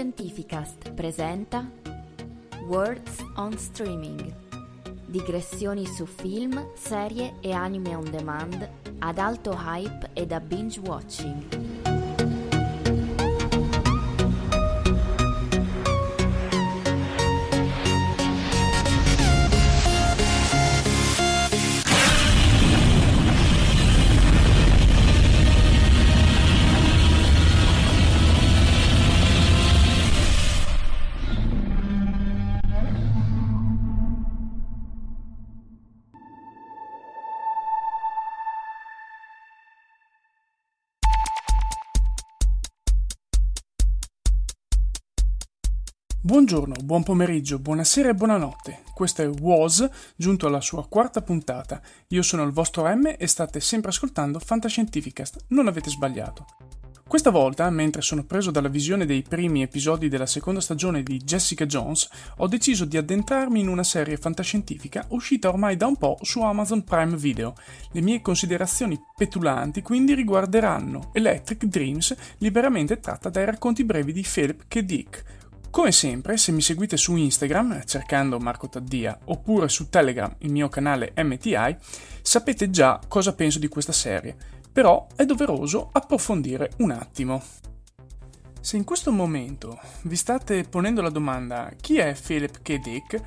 Fantascientificast presenta Words on Streaming. Digressioni su film, serie e anime on demand ad alto hype e da binge watching. Buongiorno, buon pomeriggio, buonasera e buonanotte. Questo è Was, giunto alla sua quarta puntata. Io sono il vostro M e state sempre ascoltando Fantascientificast. Non avete sbagliato. Questa volta, mentre sono preso dalla visione dei primi episodi della seconda stagione di Jessica Jones, ho deciso di addentrarmi in una serie fantascientifica uscita ormai da un po' su Amazon Prime Video. Le mie considerazioni petulanti quindi riguarderanno Electric Dreams, liberamente tratta dai racconti brevi di Philip K. Dick, come sempre, se mi seguite su Instagram cercando Marco Taddia oppure su Telegram, il mio canale MTI, sapete già cosa penso di questa serie, però è doveroso approfondire un attimo. Se in questo momento vi state ponendo la domanda chi è Philip K. Dick,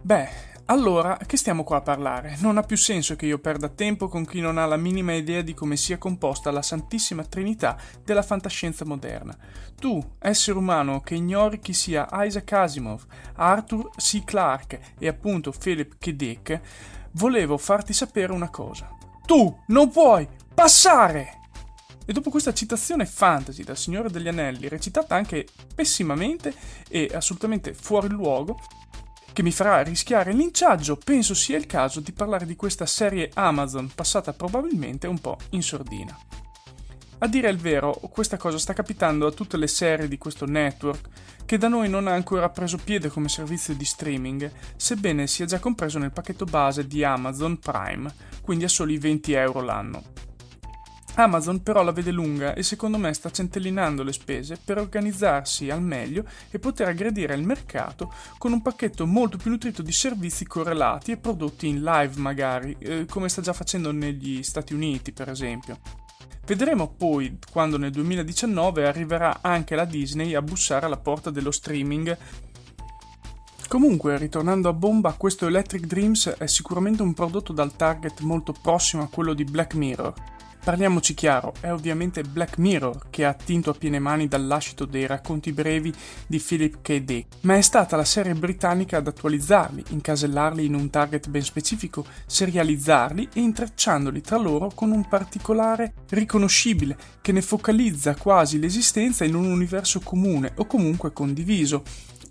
beh, allora, che stiamo qua a parlare? Non ha più senso che io perda tempo con chi non ha la minima idea di come sia composta la Santissima Trinità della fantascienza moderna. Tu, essere umano che ignori chi sia Isaac Asimov, Arthur C. Clarke e appunto Philip K. Dick, volevo farti sapere una cosa. Tu non puoi passare! E dopo questa citazione fantasy dal Signore degli Anelli, recitata anche pessimamente e assolutamente fuori luogo, che mi farà rischiare il linciaggio, penso sia il caso di parlare di questa serie Amazon passata probabilmente un po' in sordina. A dire il vero, questa cosa sta capitando a tutte le serie di questo network, che da noi non ha ancora preso piede come servizio di streaming, sebbene sia già compreso nel pacchetto base di Amazon Prime, quindi a soli 20 euro l'anno. Amazon però la vede lunga e secondo me sta centellinando le spese per organizzarsi al meglio e poter aggredire il mercato con un pacchetto molto più nutrito di servizi correlati e prodotti in live magari, eh, come sta già facendo negli Stati Uniti per esempio. Vedremo poi quando nel 2019 arriverà anche la Disney a bussare alla porta dello streaming Comunque, ritornando a bomba, questo Electric Dreams è sicuramente un prodotto dal target molto prossimo a quello di Black Mirror, Parliamoci chiaro, è ovviamente Black Mirror che ha attinto a piene mani dal lascito dei racconti brevi di Philip K. Dick, ma è stata la serie britannica ad attualizzarli, incasellarli in un target ben specifico, serializzarli e intrecciandoli tra loro con un particolare riconoscibile che ne focalizza quasi l'esistenza in un universo comune o comunque condiviso,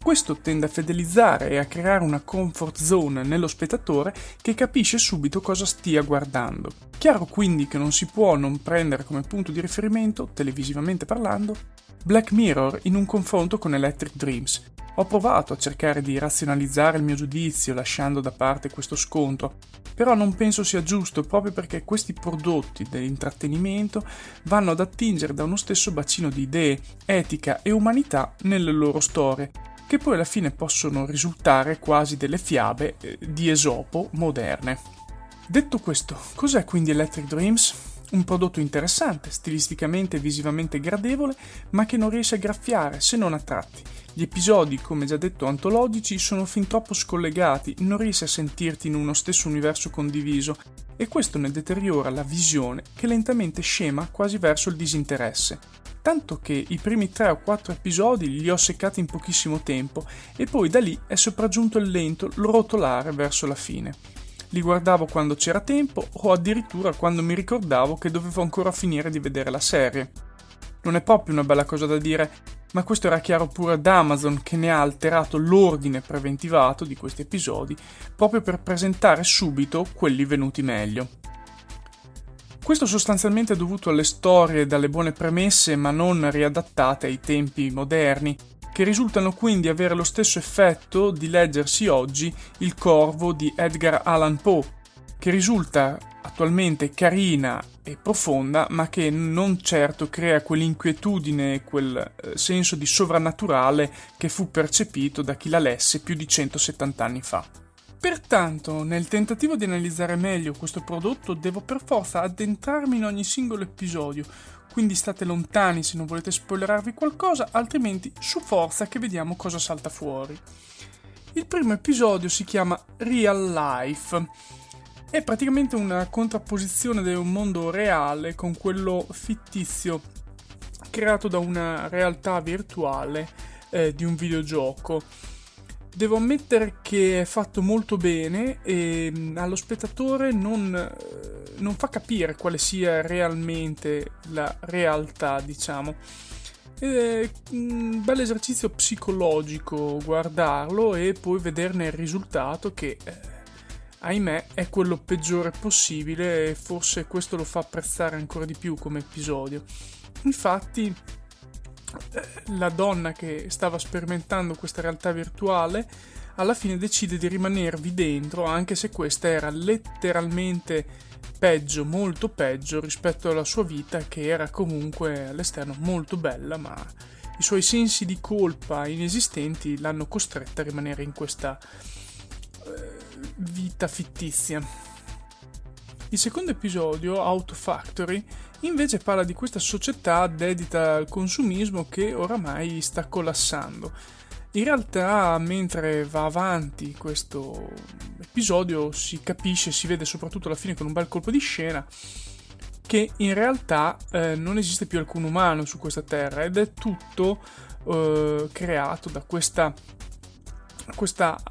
questo tende a fidelizzare e a creare una comfort zone nello spettatore che capisce subito cosa stia guardando. Chiaro quindi che non si può non prendere come punto di riferimento, televisivamente parlando, Black Mirror in un confronto con Electric Dreams. Ho provato a cercare di razionalizzare il mio giudizio lasciando da parte questo scontro, però non penso sia giusto proprio perché questi prodotti dell'intrattenimento vanno ad attingere da uno stesso bacino di idee, etica e umanità nelle loro storie, che poi alla fine possono risultare quasi delle fiabe eh, di Esopo moderne. Detto questo, cos'è quindi Electric Dreams? Un prodotto interessante, stilisticamente e visivamente gradevole, ma che non riesce a graffiare se non a tratti. Gli episodi, come già detto, antologici sono fin troppo scollegati, non riesci a sentirti in uno stesso universo condiviso e questo ne deteriora la visione che lentamente scema quasi verso il disinteresse. Tanto che i primi tre o quattro episodi li ho seccati in pochissimo tempo e poi da lì è sopraggiunto il lento rotolare verso la fine li guardavo quando c'era tempo o addirittura quando mi ricordavo che dovevo ancora finire di vedere la serie. Non è proprio una bella cosa da dire, ma questo era chiaro pure ad Amazon che ne ha alterato l'ordine preventivato di questi episodi proprio per presentare subito quelli venuti meglio. Questo sostanzialmente è dovuto alle storie dalle buone premesse ma non riadattate ai tempi moderni che risultano quindi avere lo stesso effetto di leggersi oggi Il Corvo di Edgar Allan Poe, che risulta attualmente carina e profonda, ma che non certo crea quell'inquietudine e quel eh, senso di sovrannaturale che fu percepito da chi la lesse più di 170 anni fa. Pertanto, nel tentativo di analizzare meglio questo prodotto, devo per forza addentrarmi in ogni singolo episodio, quindi state lontani se non volete spoilerarvi qualcosa, altrimenti su forza che vediamo cosa salta fuori. Il primo episodio si chiama Real Life. È praticamente una contrapposizione di un mondo reale con quello fittizio creato da una realtà virtuale eh, di un videogioco. Devo ammettere che è fatto molto bene e mm, allo spettatore non, eh, non fa capire quale sia realmente la realtà, diciamo. È un bel esercizio psicologico guardarlo e poi vederne il risultato che, eh, ahimè, è quello peggiore possibile e forse questo lo fa apprezzare ancora di più come episodio. Infatti, la donna che stava sperimentando questa realtà virtuale alla fine decide di rimanervi dentro anche se questa era letteralmente peggio, molto peggio rispetto alla sua vita che era comunque all'esterno molto bella ma i suoi sensi di colpa inesistenti l'hanno costretta a rimanere in questa eh, vita fittizia. Il secondo episodio, Auto Factory, invece parla di questa società dedita al consumismo che oramai sta collassando. In realtà, mentre va avanti questo episodio, si capisce, si vede soprattutto alla fine con un bel colpo di scena, che in realtà eh, non esiste più alcun umano su questa terra ed è tutto eh, creato da questa, questa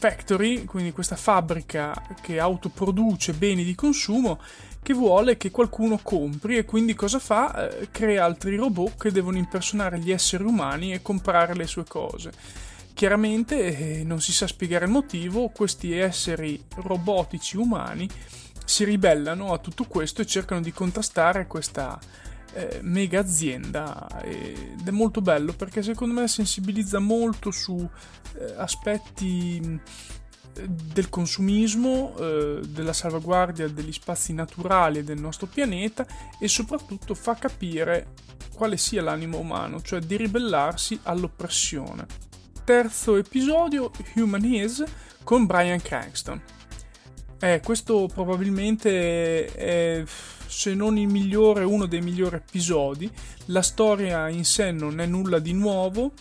factory, quindi questa fabbrica che autoproduce beni di consumo che vuole che qualcuno compri e quindi cosa fa? Eh, crea altri robot che devono impersonare gli esseri umani e comprare le sue cose. Chiaramente eh, non si sa spiegare il motivo, questi esseri robotici umani si ribellano a tutto questo e cercano di contrastare questa eh, mega azienda ed è molto bello perché secondo me sensibilizza molto su eh, aspetti del consumismo, eh, della salvaguardia degli spazi naturali del nostro pianeta e soprattutto fa capire quale sia l'animo umano, cioè di ribellarsi all'oppressione. Terzo episodio, Human Is, con Brian Cranston. Eh, questo probabilmente è, se non il migliore, uno dei migliori episodi. La storia in sé non è nulla di nuovo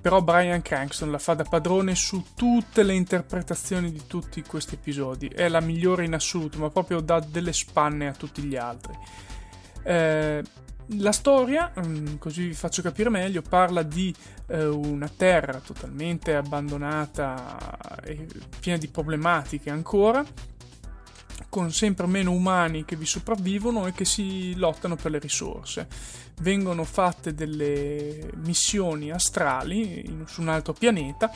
però Brian Cranston la fa da padrone su tutte le interpretazioni di tutti questi episodi. È la migliore in assoluto, ma proprio dà delle spanne a tutti gli altri. Eh, la storia, mm, così vi faccio capire meglio, parla di eh, una terra totalmente abbandonata e piena di problematiche ancora, con sempre meno umani che vi sopravvivono e che si lottano per le risorse. Vengono fatte delle missioni astrali in, su un altro pianeta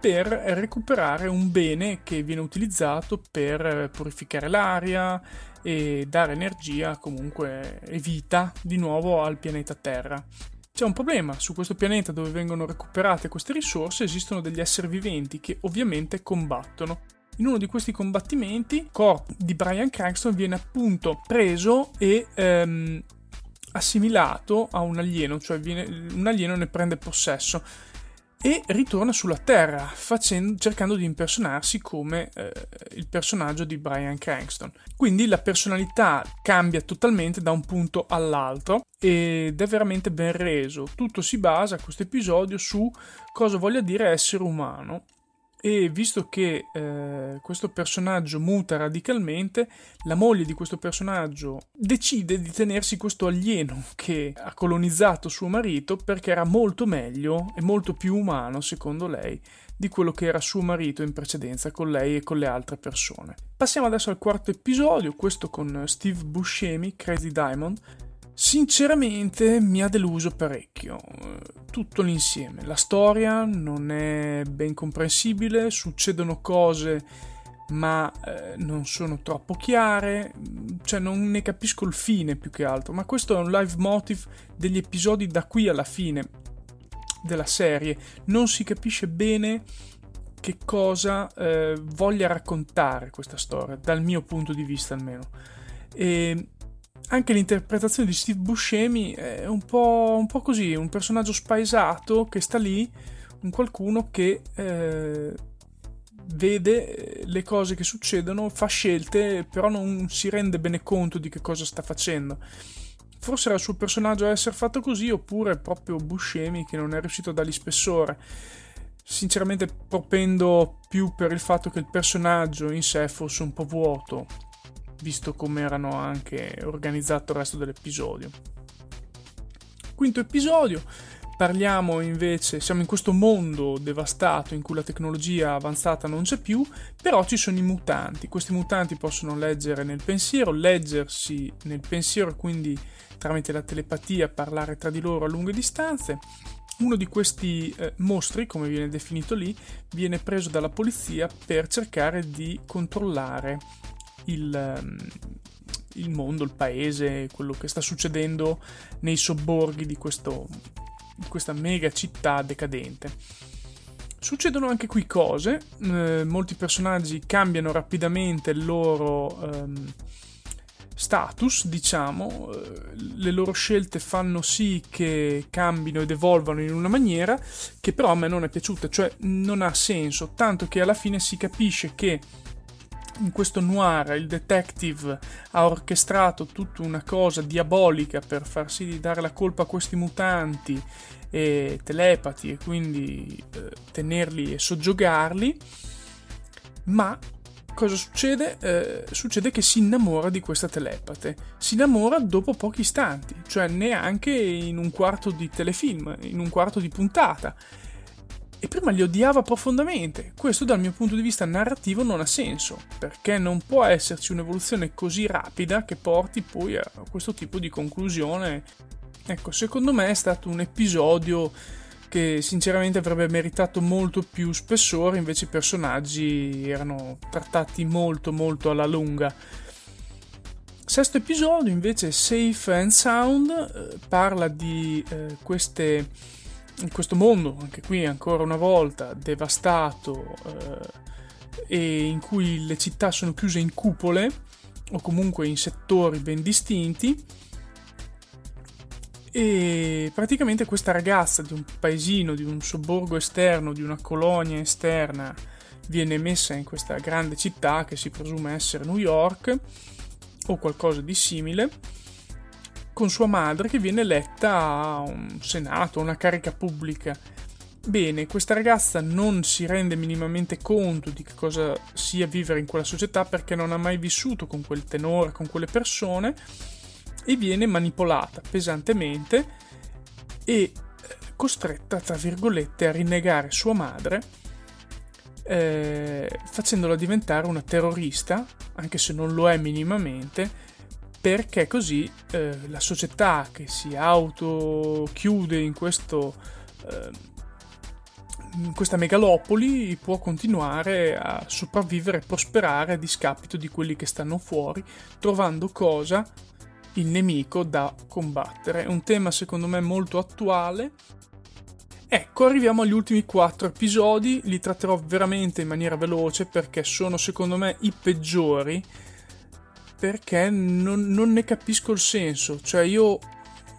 per recuperare un bene che viene utilizzato per purificare l'aria e dare energia comunque e vita di nuovo al pianeta Terra. C'è un problema, su questo pianeta dove vengono recuperate queste risorse esistono degli esseri viventi che ovviamente combattono In uno di questi combattimenti, il corpo di Brian Cranston viene appunto preso e ehm, assimilato a un alieno, cioè viene, un alieno ne prende possesso e ritorna sulla Terra facendo, cercando di impersonarsi come eh, il personaggio di Brian Cranston. Quindi la personalità cambia totalmente da un punto all'altro ed è veramente ben reso. Tutto si basa, questo episodio, su cosa voglia dire essere umano e visto che eh, questo personaggio muta radicalmente, la moglie di questo personaggio decide di tenersi questo alieno che ha colonizzato suo marito perché era molto meglio e molto più umano, secondo lei, di quello che era suo marito in precedenza con lei e con le altre persone. Passiamo adesso al quarto episodio, questo con Steve Buscemi, Crazy Diamond, Sinceramente mi ha deluso parecchio, tutto l'insieme. La storia non è ben comprensibile, succedono cose ma eh, non sono troppo chiare, cioè non ne capisco il fine più che altro, ma questo è un live motive degli episodi da qui alla fine della serie, non si capisce bene che cosa eh, voglia raccontare questa storia, dal mio punto di vista almeno. E anche l'interpretazione di Steve Buscemi è un po', un po', così, un personaggio spaesato che sta lì, un qualcuno che eh, vede le cose che succedono, fa scelte, però non si rende bene conto di che cosa sta facendo. Forse era il suo personaggio a essere fatto così, oppure proprio Buscemi che non è riuscito a dargli spessore. Sinceramente propendo più per il fatto che il personaggio in sé fosse un po' vuoto, visto come erano anche organizzato il resto dell'episodio. Quinto episodio, parliamo invece, siamo in questo mondo devastato in cui la tecnologia avanzata non c'è più, però ci sono i mutanti. Questi mutanti possono leggere nel pensiero, leggersi nel pensiero quindi tramite la telepatia parlare tra di loro a lunghe distanze. Uno di questi eh, mostri, come viene definito lì, viene preso dalla polizia per cercare di controllare il, ehm, il mondo, il paese, quello che sta succedendo nei sobborghi di, questo, di questa mega città decadente. Succedono anche qui cose, eh, molti personaggi cambiano rapidamente il loro ehm, status, diciamo, eh, le loro scelte fanno sì che cambino ed evolvano in una maniera che però a me non è piaciuta, cioè non ha senso, tanto che alla fine si capisce che in questo noir il detective ha orchestrato tutta una cosa diabolica per far sì di dare la colpa a questi mutanti e telepati e quindi eh, tenerli e soggiogarli, ma cosa succede? Eh, succede che si innamora di questa telepate. Si innamora dopo pochi istanti, cioè neanche in un quarto di telefilm, in un quarto di puntata e prima li odiava profondamente. Questo dal mio punto di vista narrativo non ha senso, perché non può esserci un'evoluzione così rapida che porti poi a questo tipo di conclusione. Ecco, secondo me è stato un episodio che sinceramente avrebbe meritato molto più spessore, invece i personaggi erano trattati molto molto alla lunga. Sesto episodio invece Safe and Sound eh, parla di eh, queste in questo mondo, anche qui ancora una volta, devastato eh, e in cui le città sono chiuse in cupole o comunque in settori ben distinti. E praticamente questa ragazza di un paesino, di un sobborgo esterno, di una colonia esterna, viene messa in questa grande città che si presume essere New York o qualcosa di simile con sua madre che viene eletta a un senato, una carica pubblica. Bene, questa ragazza non si rende minimamente conto di che cosa sia vivere in quella società perché non ha mai vissuto con quel tenore, con quelle persone e viene manipolata pesantemente e eh, costretta, tra virgolette, a rinnegare sua madre eh, facendola diventare una terrorista, anche se non lo è minimamente, perché così eh, la società che si autochiude in, questo, eh, in questa megalopoli può continuare a sopravvivere e prosperare a discapito di quelli che stanno fuori, trovando cosa? Il nemico da combattere. Un tema secondo me molto attuale Ecco, arriviamo agli ultimi quattro episodi, li tratterò veramente in maniera veloce perché sono secondo me i peggiori, perché non, non ne capisco il senso, cioè io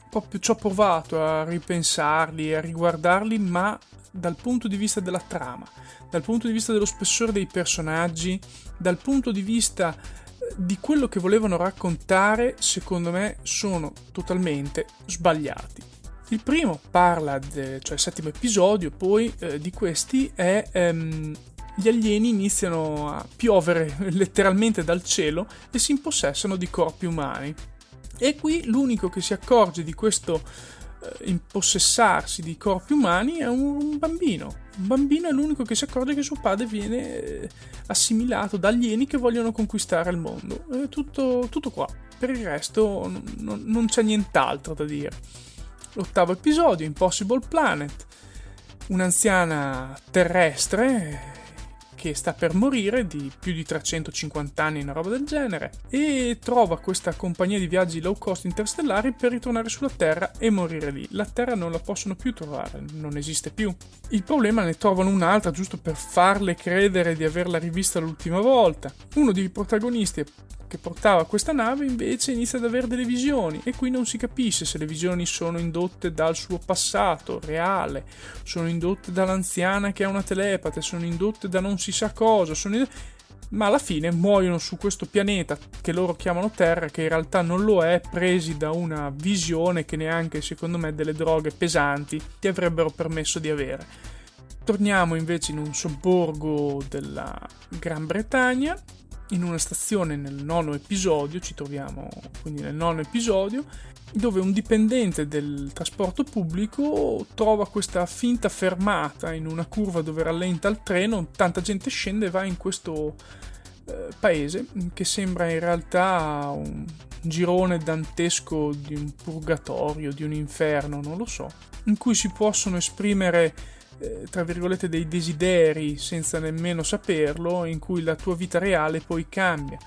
proprio ci ho provato a ripensarli, a riguardarli, ma dal punto di vista della trama, dal punto di vista dello spessore dei personaggi, dal punto di vista eh, di quello che volevano raccontare, secondo me sono totalmente sbagliati. Il primo parla, de, cioè il settimo episodio, poi eh, di questi è ehm, gli alieni iniziano a piovere letteralmente dal cielo e si impossessano di corpi umani. E qui l'unico che si accorge di questo eh, impossessarsi di corpi umani è un, un, bambino. Un bambino è l'unico che si accorge che suo padre viene eh, assimilato da alieni che vogliono conquistare il mondo. È tutto, tutto qua. Per il resto non, non c'è nient'altro da dire l'ottavo episodio, Impossible Planet, un'anziana terrestre che sta per morire di più di 350 anni, una roba del genere, e trova questa compagnia di viaggi low cost interstellari per ritornare sulla Terra e morire lì. La Terra non la possono più trovare, non esiste più. Il problema ne trovano un'altra giusto per farle credere di averla rivista l'ultima volta. Uno dei protagonisti che portava questa nave invece inizia ad avere delle visioni e qui non si capisce se le visioni sono indotte dal suo passato reale, sono indotte dall'anziana che è una telepate, sono indotte da non si sa cosa, in... ma alla fine muoiono su questo pianeta che loro chiamano Terra, che in realtà non lo è, presi da una visione che neanche secondo me delle droghe pesanti ti avrebbero permesso di avere. Torniamo invece in un sobborgo della Gran Bretagna in una stazione nel nono episodio, ci troviamo quindi nel nono episodio, dove un dipendente del trasporto pubblico trova questa finta fermata in una curva dove rallenta il treno, tanta gente scende e va in questo eh, paese che sembra in realtà un girone dantesco di un purgatorio, di un inferno, non lo so, in cui si possono esprimere eh, tra virgolette dei desideri senza nemmeno saperlo in cui la tua vita reale poi cambia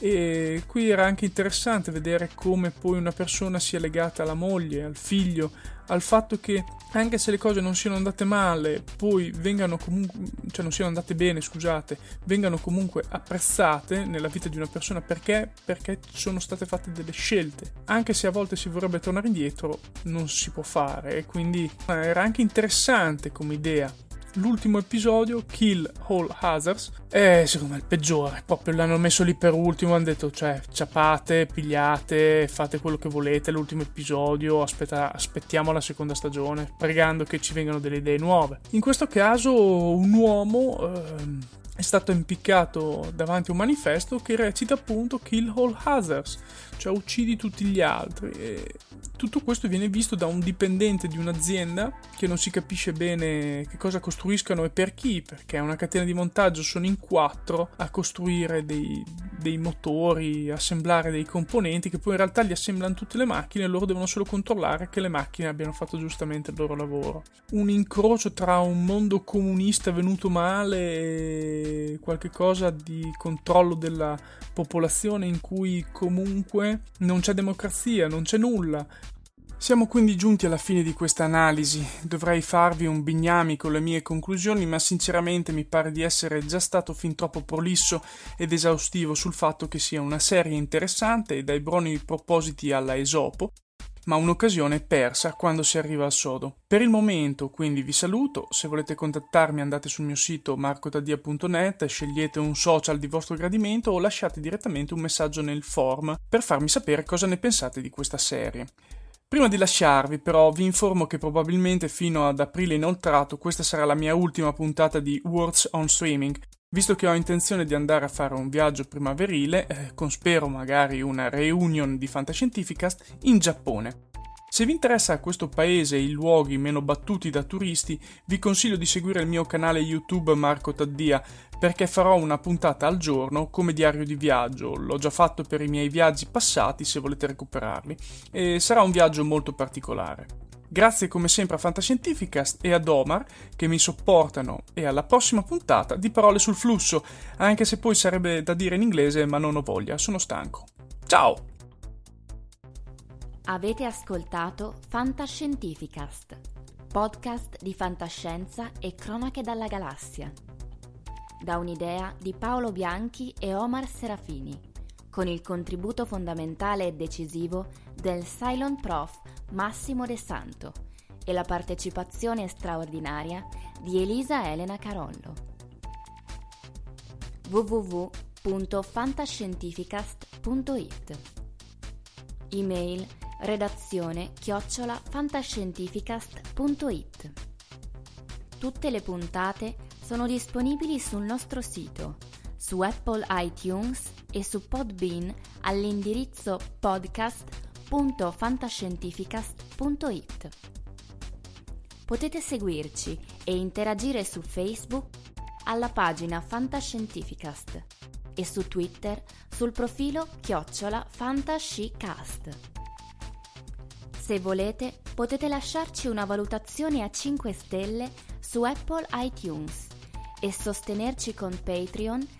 e qui era anche interessante vedere come poi una persona sia legata alla moglie, al figlio, al fatto che anche se le cose non siano andate male, poi vengano comunque, cioè non siano andate bene, scusate, vengano comunque apprezzate nella vita di una persona perché? Perché sono state fatte delle scelte. Anche se a volte si vorrebbe tornare indietro, non si può fare e quindi eh, era anche interessante come idea l'ultimo episodio, Kill All Hazards, è secondo me il peggiore. Proprio l'hanno messo lì per ultimo. Hanno detto, cioè, ciapate, pigliate, fate quello che volete. L'ultimo episodio, aspetta, aspettiamo la seconda stagione, pregando che ci vengano delle idee nuove. In questo caso, un uomo. Ehm, è stato impiccato davanti a un manifesto che recita appunto Kill All Hazards, cioè uccidi tutti gli altri. E tutto questo viene visto da un dipendente di un'azienda che non si capisce bene che cosa costruiscano e per chi, perché è una catena di montaggio, sono in quattro a costruire dei, dei motori, assemblare dei componenti che poi in realtà li assemblano tutte le macchine e loro devono solo controllare che le macchine abbiano fatto giustamente il loro lavoro. Un incrocio tra un mondo comunista venuto male e qualche cosa di controllo della popolazione in cui comunque non c'è democrazia, non c'è nulla. Siamo quindi giunti alla fine di questa analisi. Dovrei farvi un bignami con le mie conclusioni, ma sinceramente mi pare di essere già stato fin troppo prolisso ed esaustivo sul fatto che sia una serie interessante e dai buoni propositi alla Esopo, ma un'occasione persa quando si arriva al sodo. Per il momento quindi vi saluto, se volete contattarmi andate sul mio sito marcotadia.net, scegliete un social di vostro gradimento o lasciate direttamente un messaggio nel form per farmi sapere cosa ne pensate di questa serie. Prima di lasciarvi, però, vi informo che probabilmente fino ad aprile inoltrato questa sarà la mia ultima puntata di Words on Streaming, visto che ho intenzione di andare a fare un viaggio primaverile, eh, con spero magari una reunion di Fantascientificast, in Giappone. Se vi interessa questo paese e i luoghi meno battuti da turisti, vi consiglio di seguire il mio canale YouTube Marco Taddia, perché farò una puntata al giorno come diario di viaggio. L'ho già fatto per i miei viaggi passati, se volete recuperarli, e sarà un viaggio molto particolare. Grazie come sempre a Fantascientificast e ad Omar che mi sopportano e alla prossima puntata di Parole sul flusso, anche se poi sarebbe da dire in inglese ma non ho voglia, sono stanco. Ciao! Avete ascoltato Fantascientificast, podcast di fantascienza e cronache dalla galassia. Da un'idea di Paolo Bianchi e Omar Serafini, con il contributo fondamentale e decisivo del Cylon Prof Massimo De Santo e la partecipazione straordinaria di Elisa Elena Carollo. www.fantascientificast.it Email redazione chiocciola fantascientificast.it. Tutte le puntate sono disponibili sul nostro sito, su Apple iTunes e su Podbean all'indirizzo podcast.fantascientificast.it. Potete seguirci e interagire su Facebook alla pagina Fantascientificast e su Twitter sul profilo chiocciola fantascicast. Se volete, potete lasciarci una valutazione a 5 stelle su Apple iTunes e sostenerci con Patreon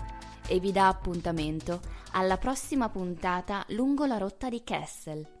e vi dà appuntamento alla prossima puntata lungo la rotta di Kessel.